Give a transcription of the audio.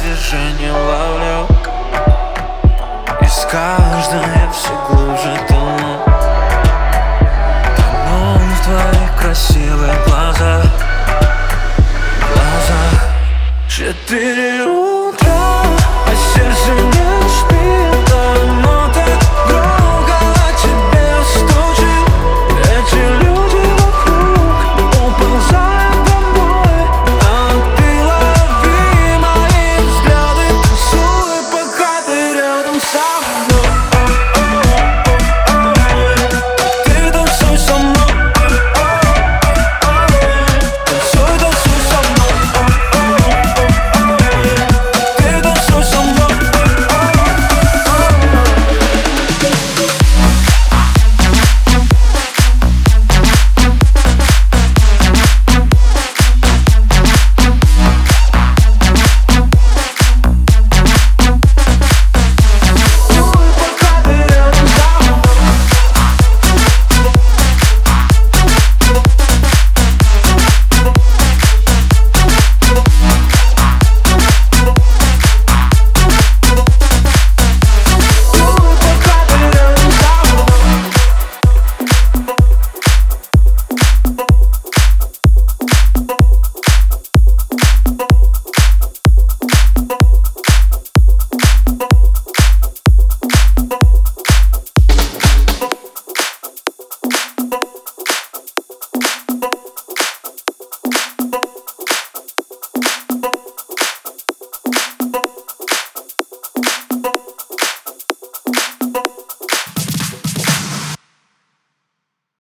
движение ловлю. И с каждым я все глубже тону Тону в твоих красивых глазах. Глазах. Четыре